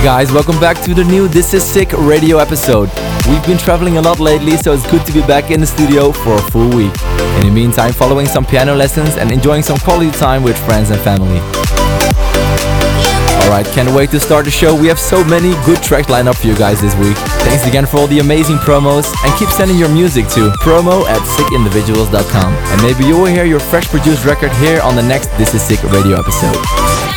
Hey guys, welcome back to the new This Is Sick radio episode. We've been traveling a lot lately, so it's good to be back in the studio for a full week. In the meantime, following some piano lessons and enjoying some quality time with friends and family. Alright, can't wait to start the show. We have so many good tracks lined up for you guys this week. Thanks again for all the amazing promos and keep sending your music to promo at sickindividuals.com. And maybe you will hear your fresh produced record here on the next This Is Sick radio episode.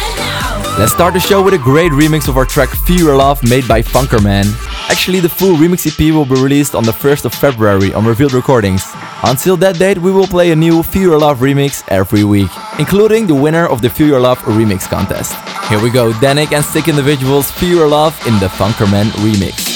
Let's start the show with a great remix of our track Fear Love made by Funkerman. Actually, the full remix EP will be released on the 1st of February on Revealed Recordings. Until that date, we will play a new Fear Love remix every week, including the winner of the Fear Love remix contest. Here we go, Dannic and Sick Individuals Fear Love in the Funkerman remix.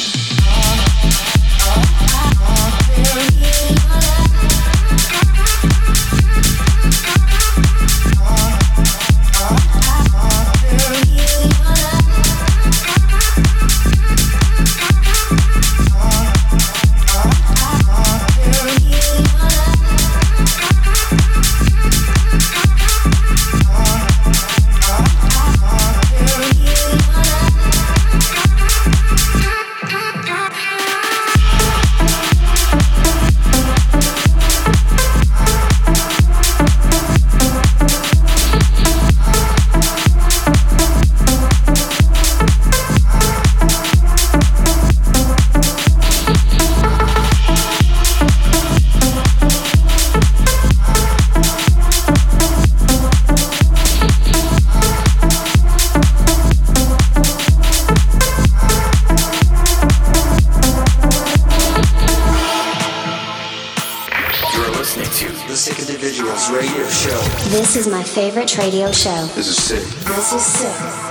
Favorite radio show. This is sick. This is sick.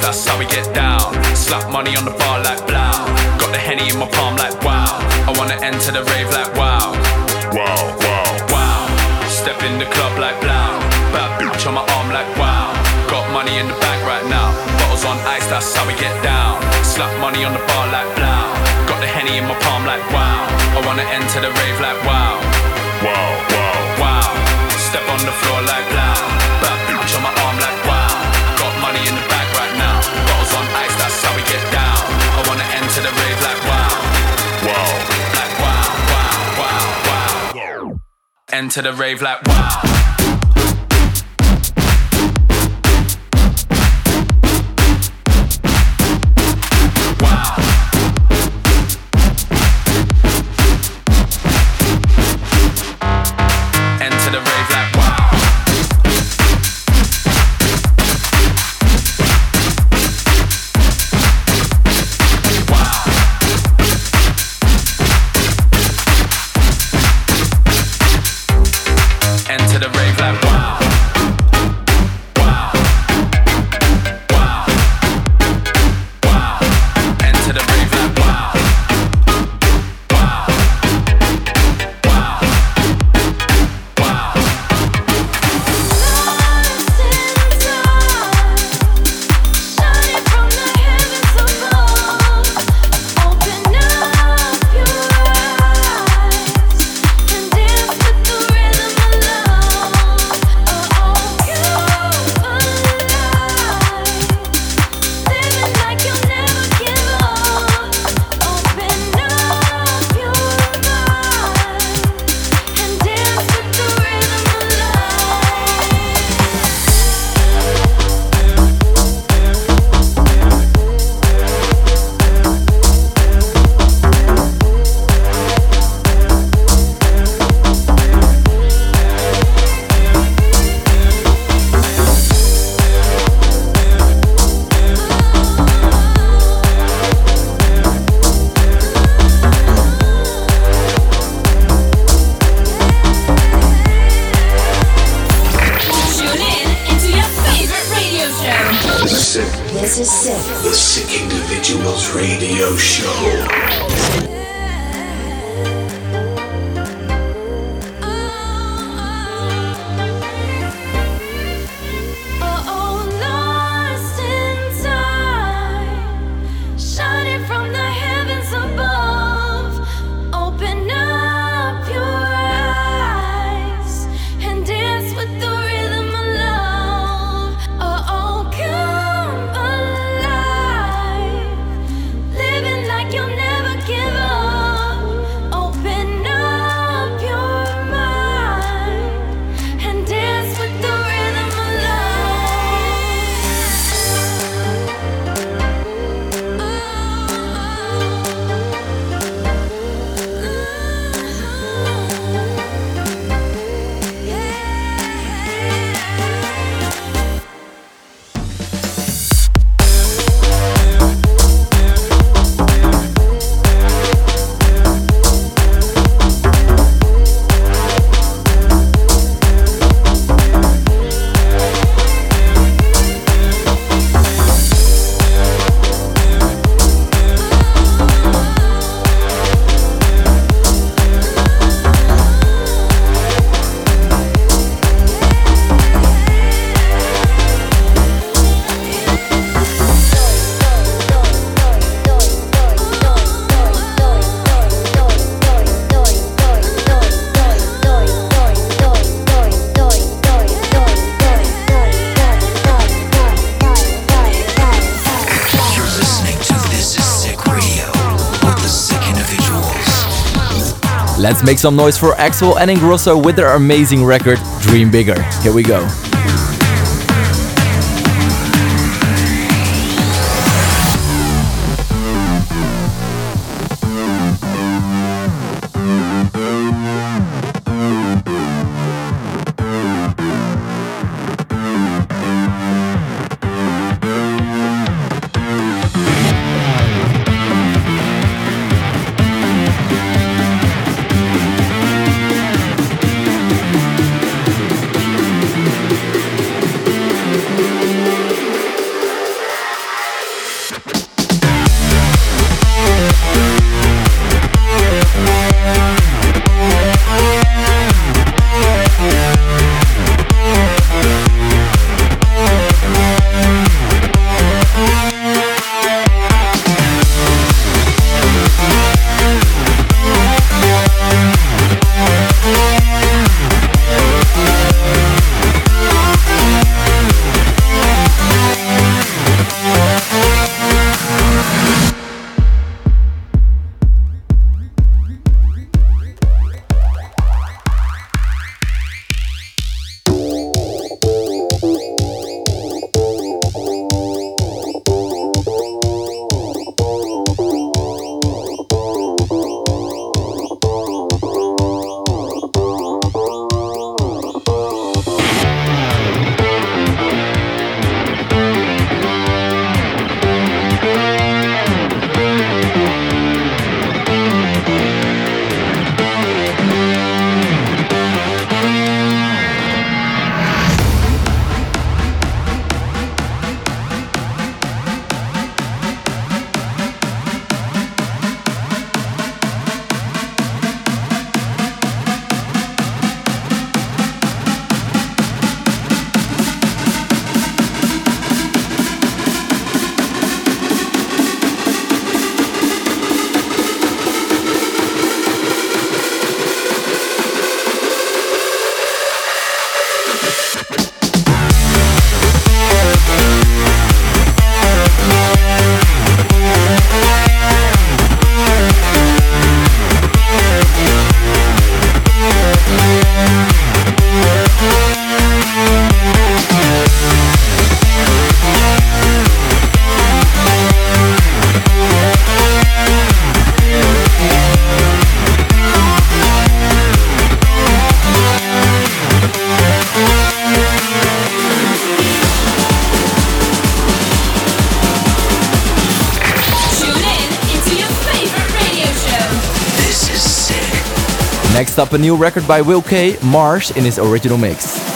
that's how we get down. Slap money on the bar like enter the rave like wow. Let's make some noise for Axwell and Ingrosso with their amazing record Dream Bigger. Here we go. A new record by Will K, Marsh in his original mix.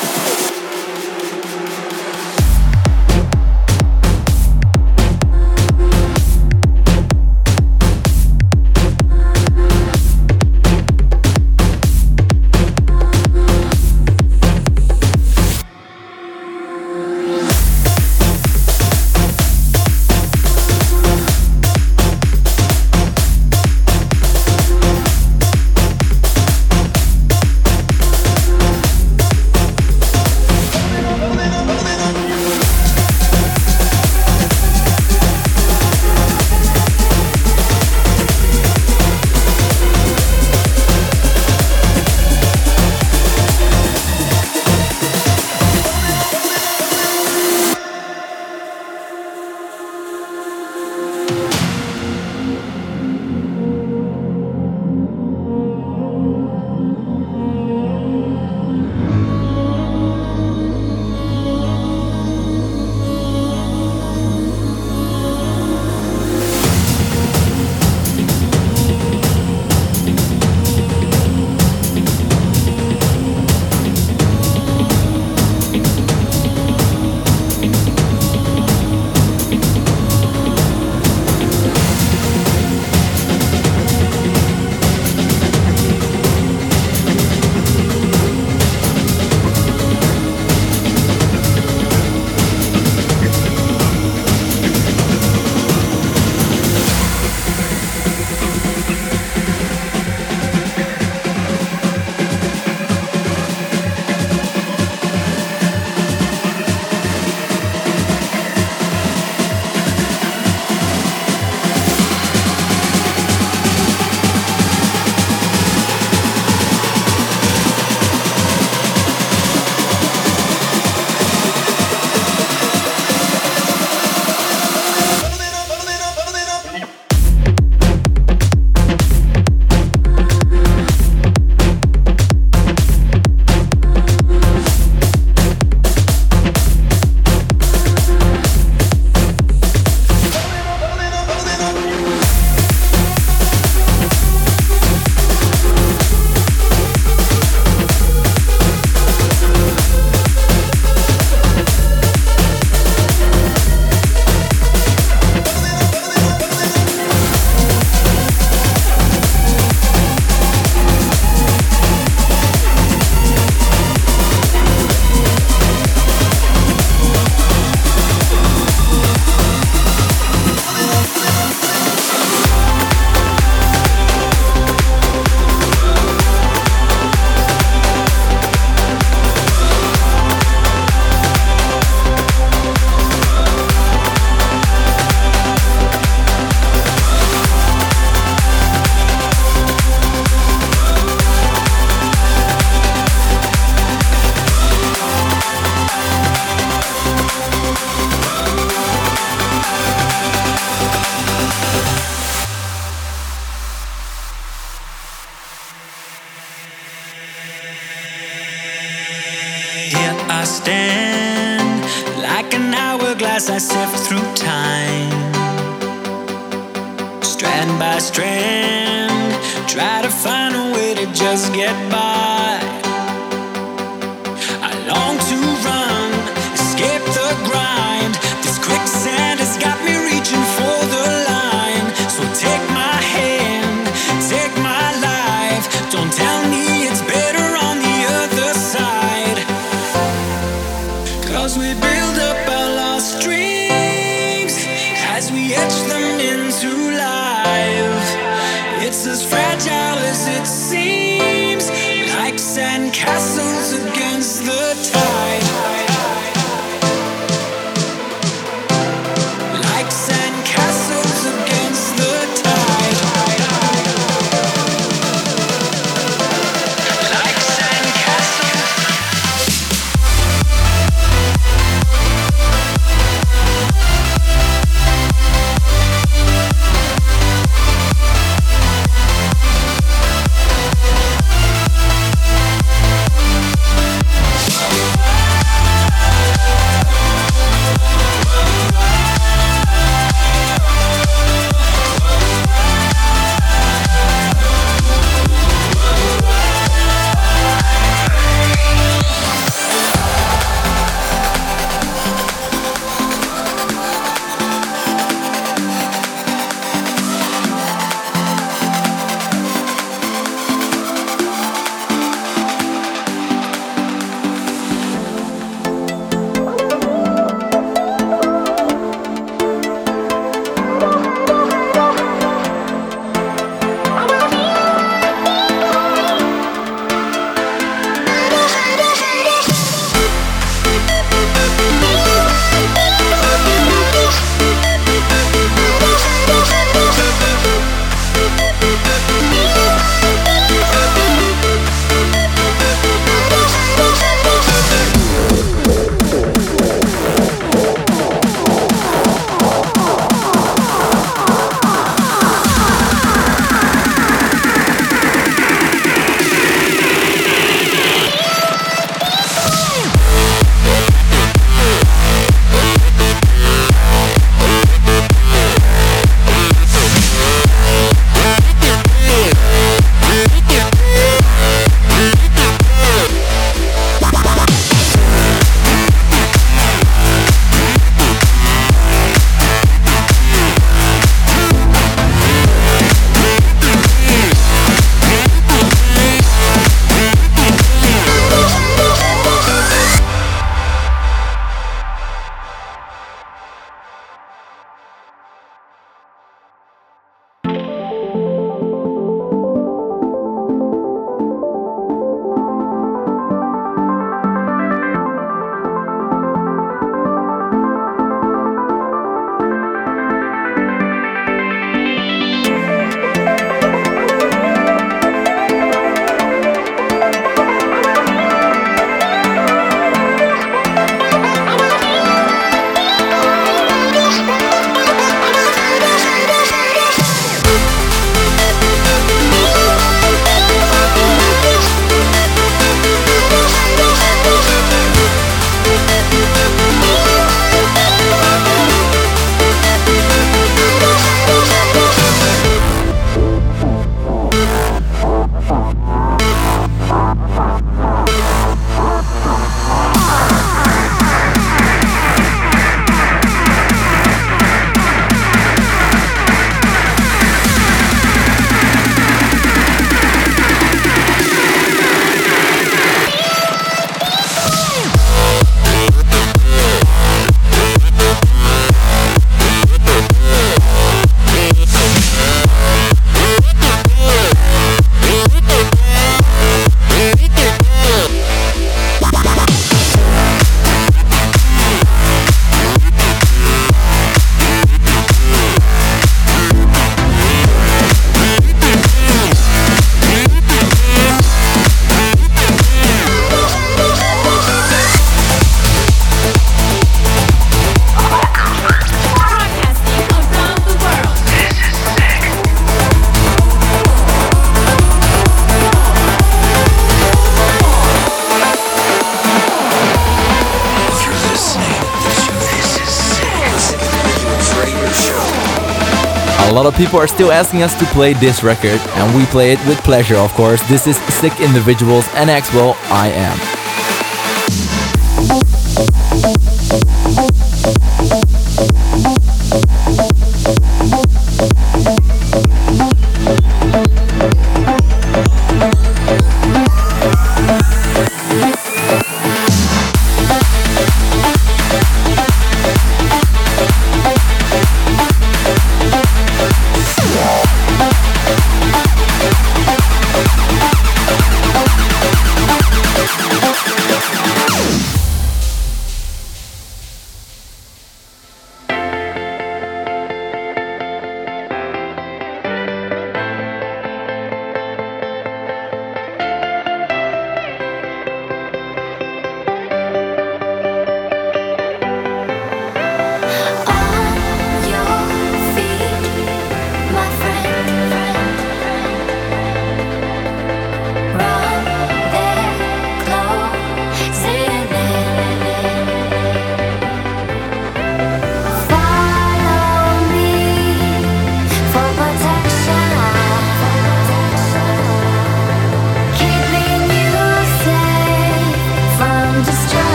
Of people are still asking us to play this record, and we play it with pleasure, of course. This is Sick Individuals and Axwell, I Am.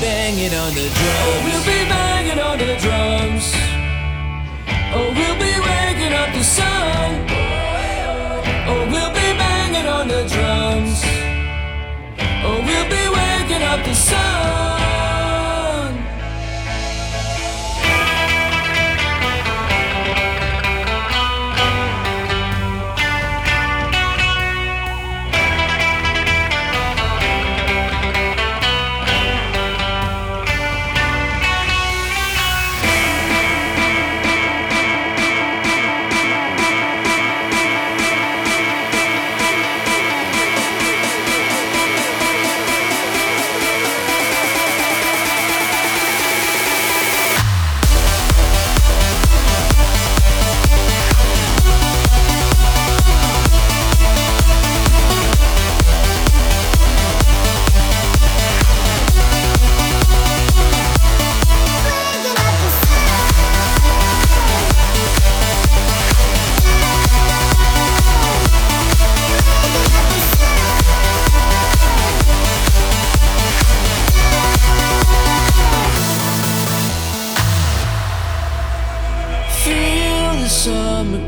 banging on the drums. Oh, we'll be banging on the drums. Oh, we'll be waking up the sun. Oh, we'll be banging on the drums. Oh, we'll be waking up the sun.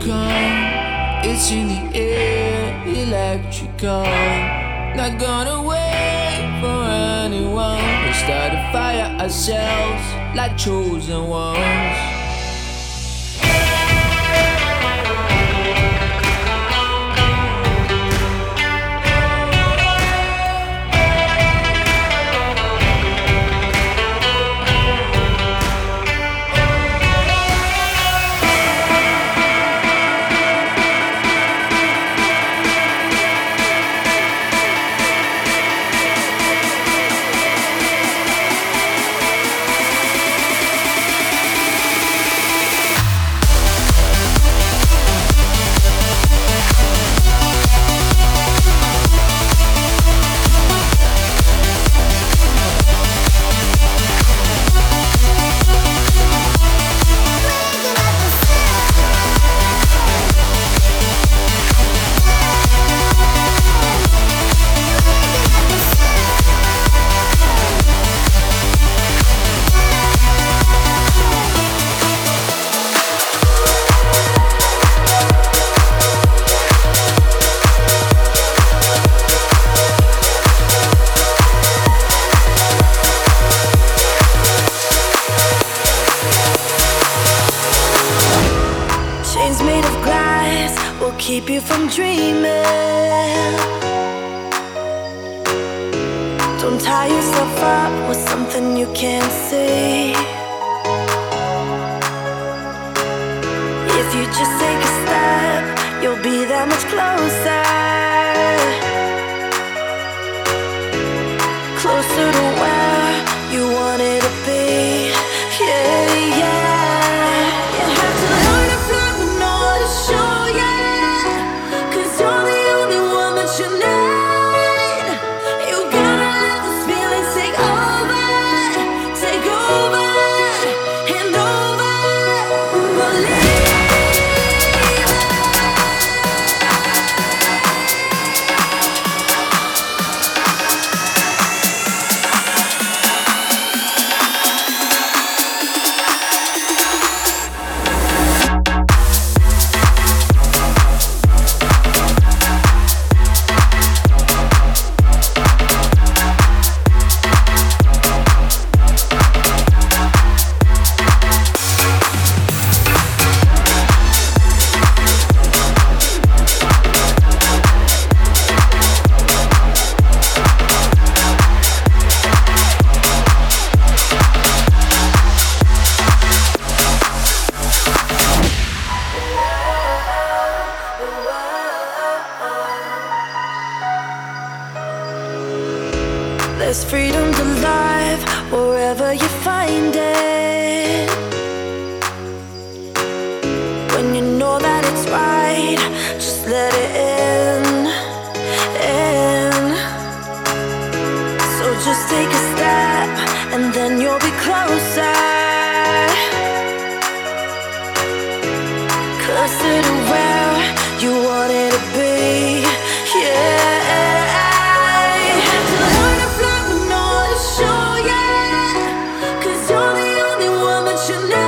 come. It's in the air, electrical. Not gonna wait for anyone. We start a fire ourselves like chosen ones. be that much closer. you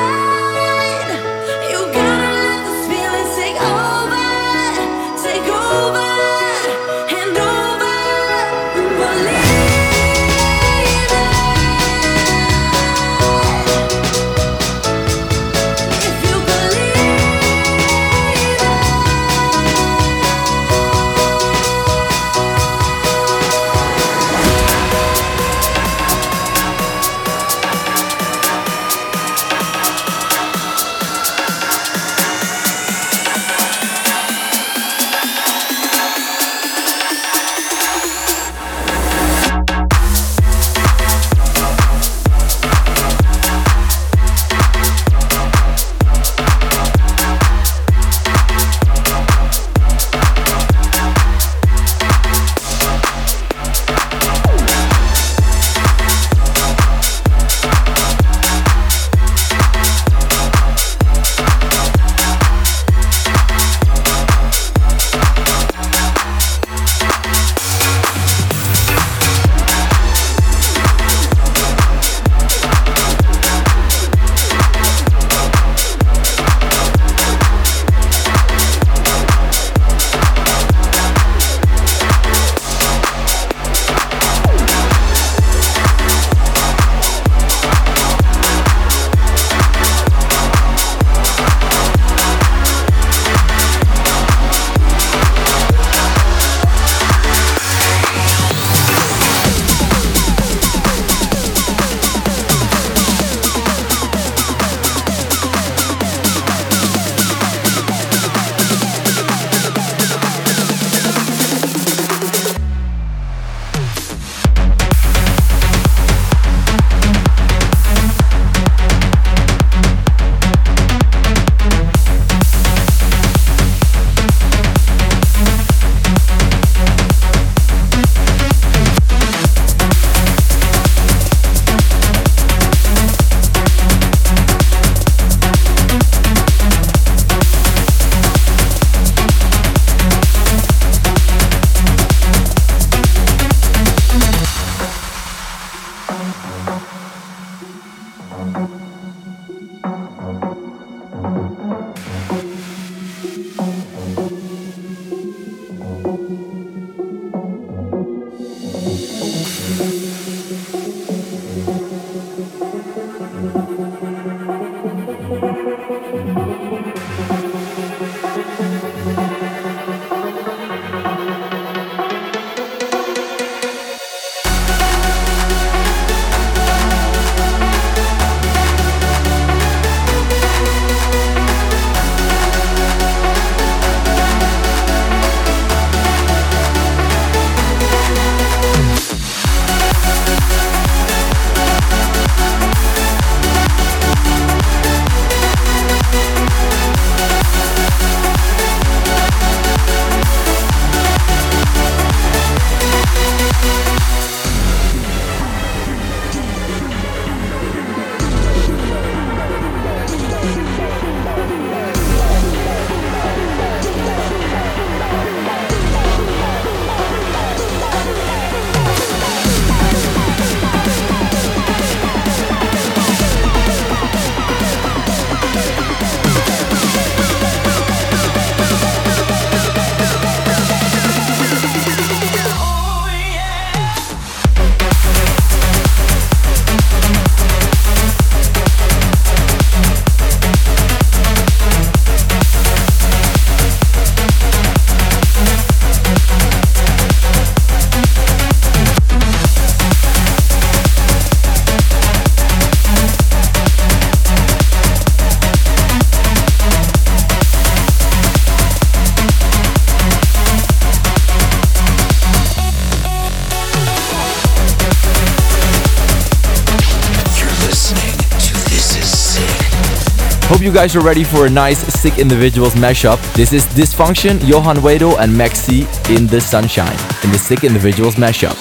you guys are ready for a nice Sick Individuals mashup. This is Dysfunction, Johan Wedo, and Maxi in the Sunshine in the Sick Individuals mashup.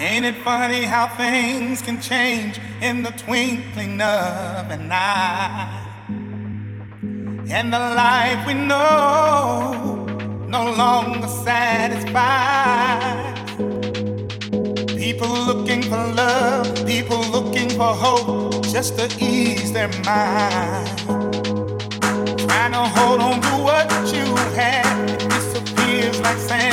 Ain't it funny how things can change in the twinkling of an eye? And the life we know no longer satisfies. People looking for love, people looking for hope, just to ease their mind. Trying to hold on to what you had, it disappears like sands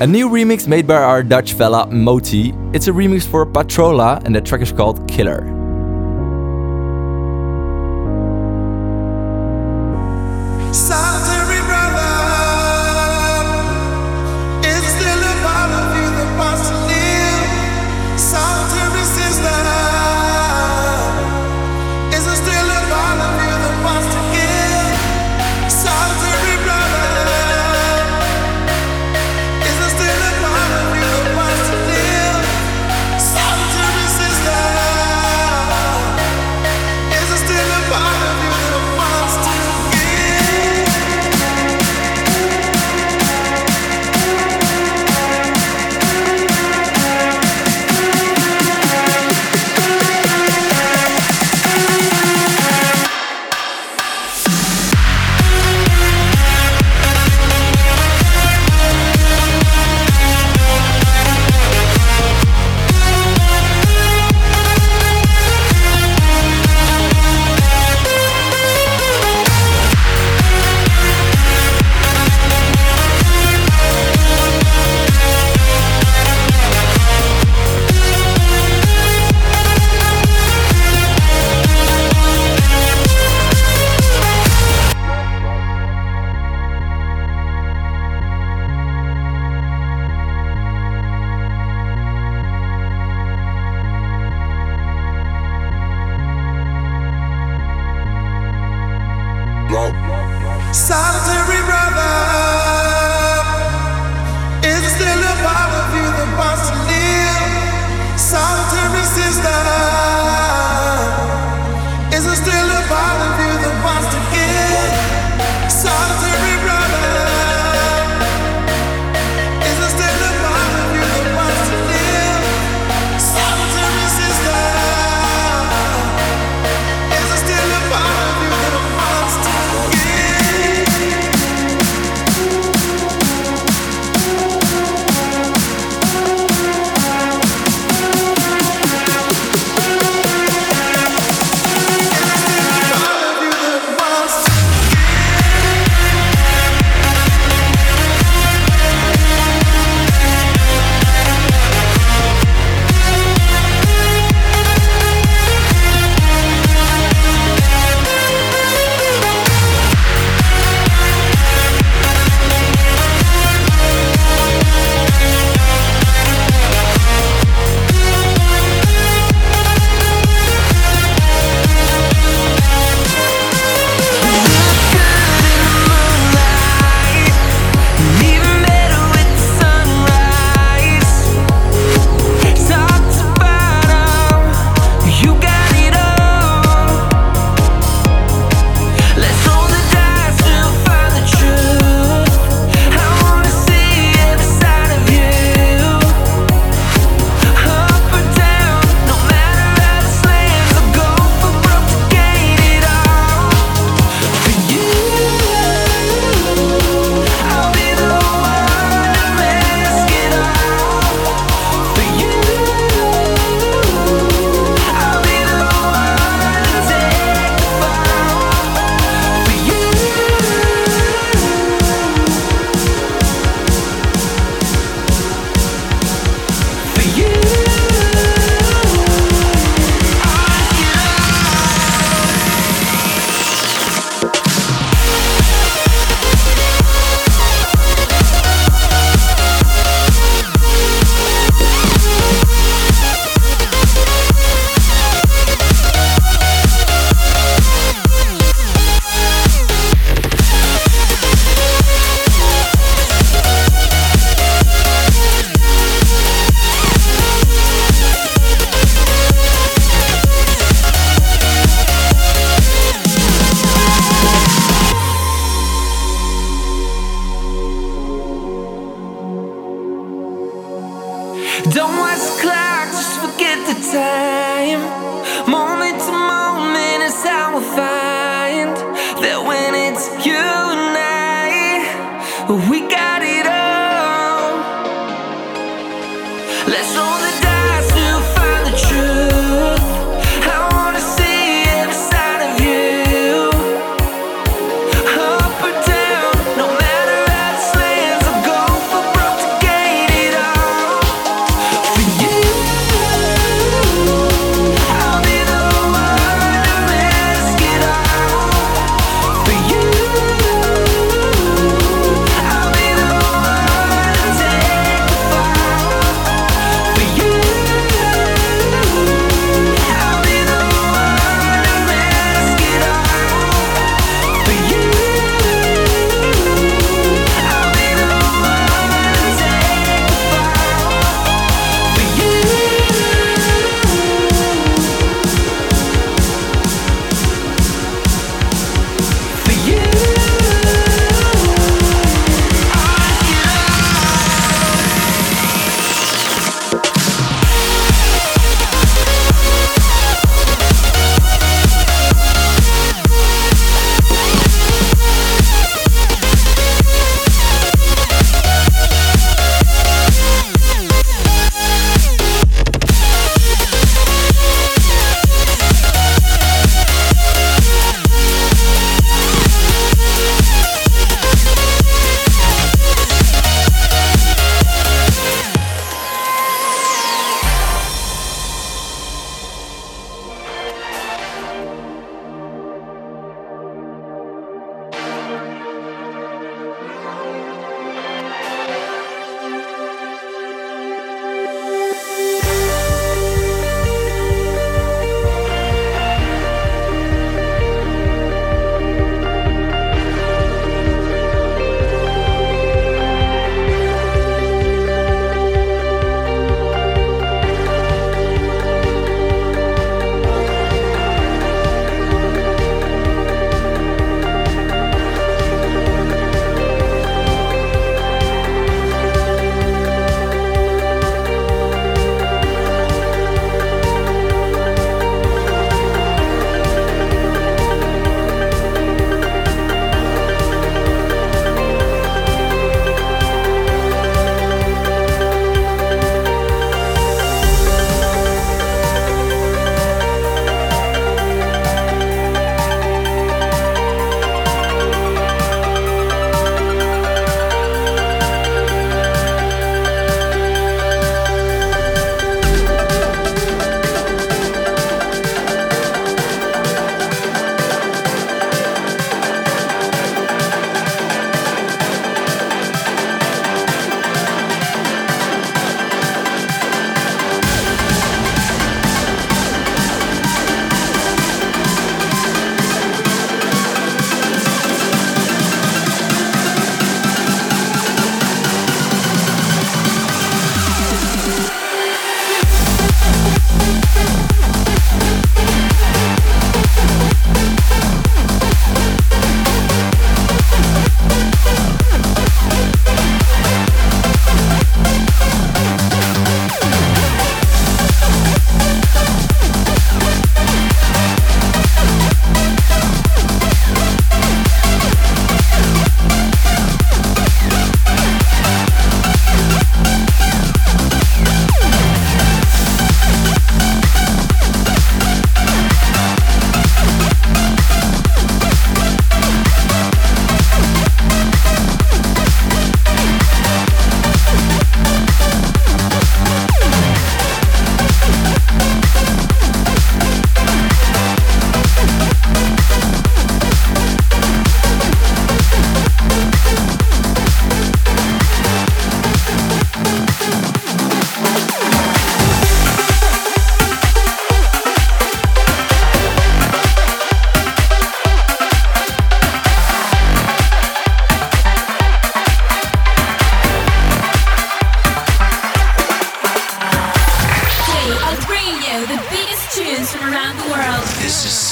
A new remix made by our Dutch fella Moti. It's a remix for Patrola, and the track is called Killer.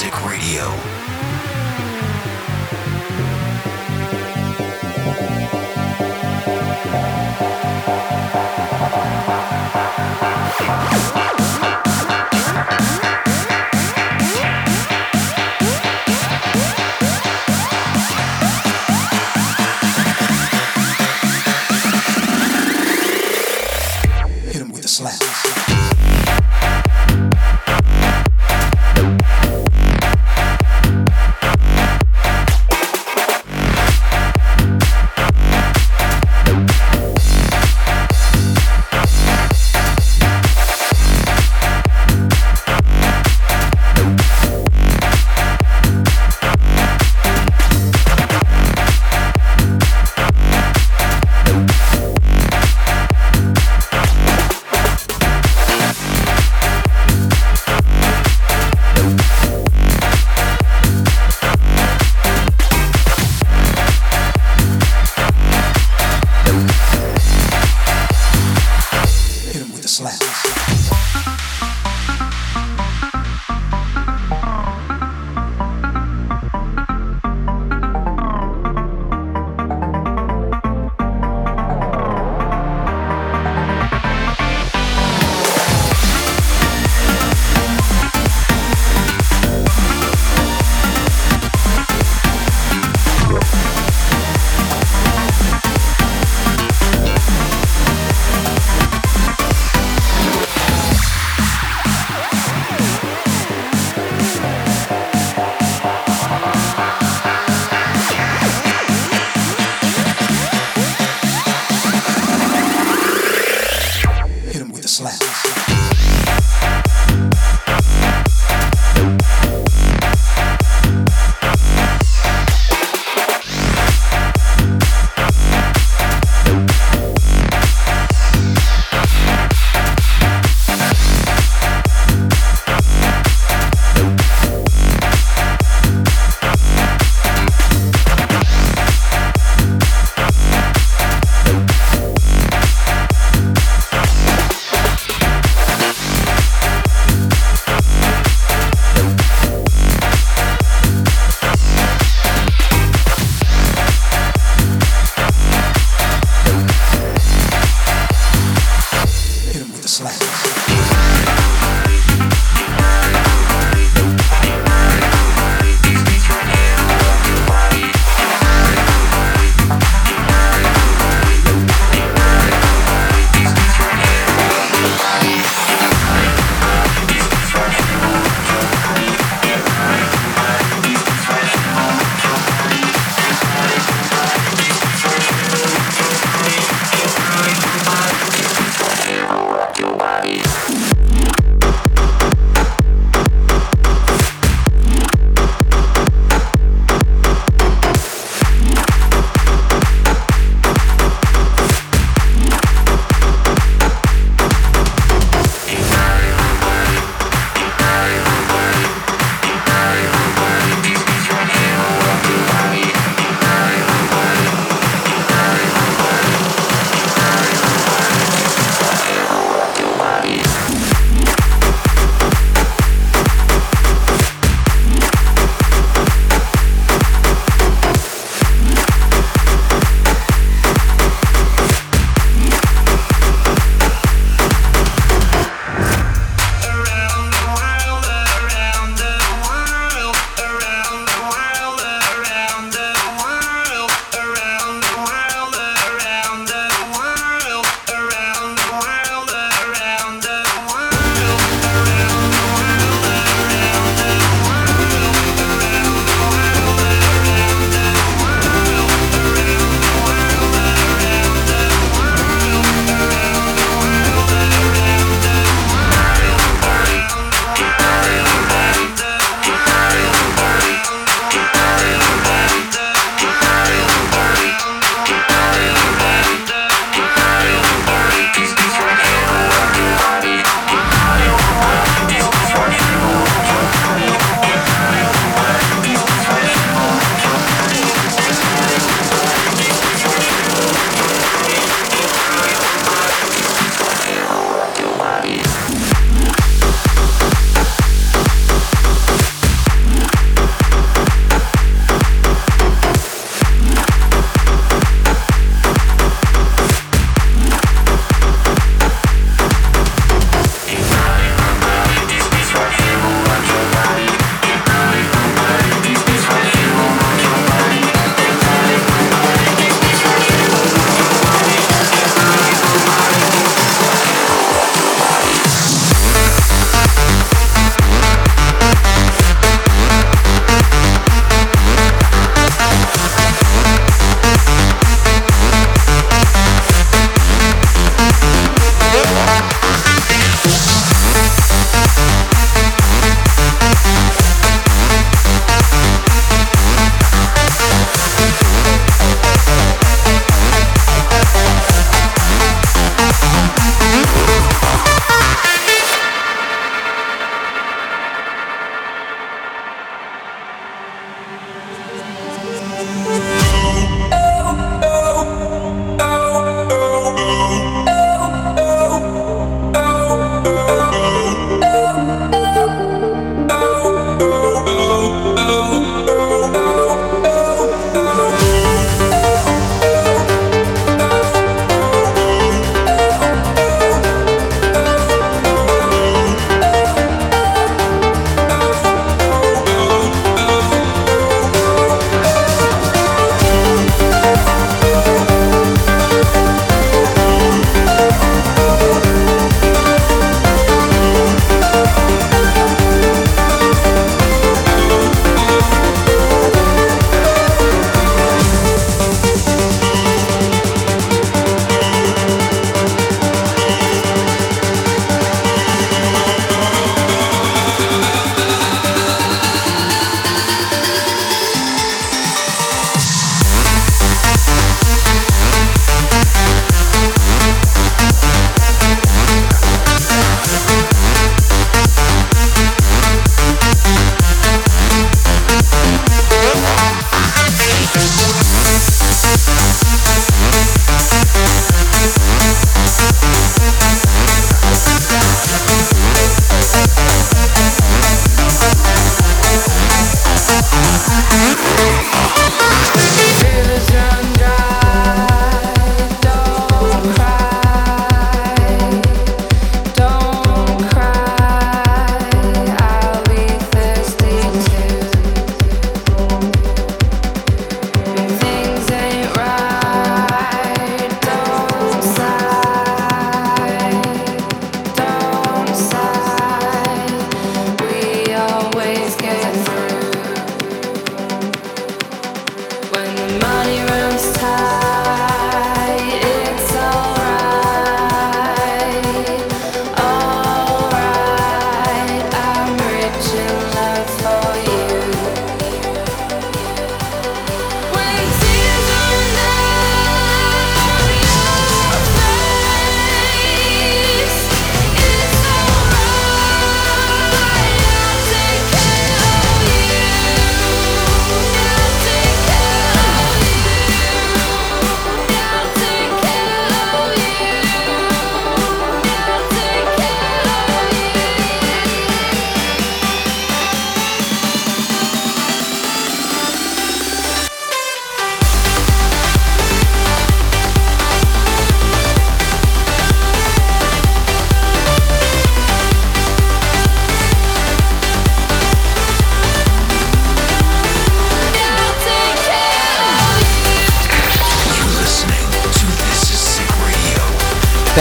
Music Radio.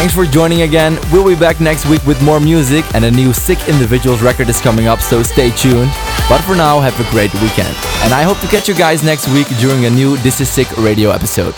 Thanks for joining again. We'll be back next week with more music, and a new Sick Individuals record is coming up, so stay tuned. But for now, have a great weekend. And I hope to catch you guys next week during a new This Is Sick radio episode.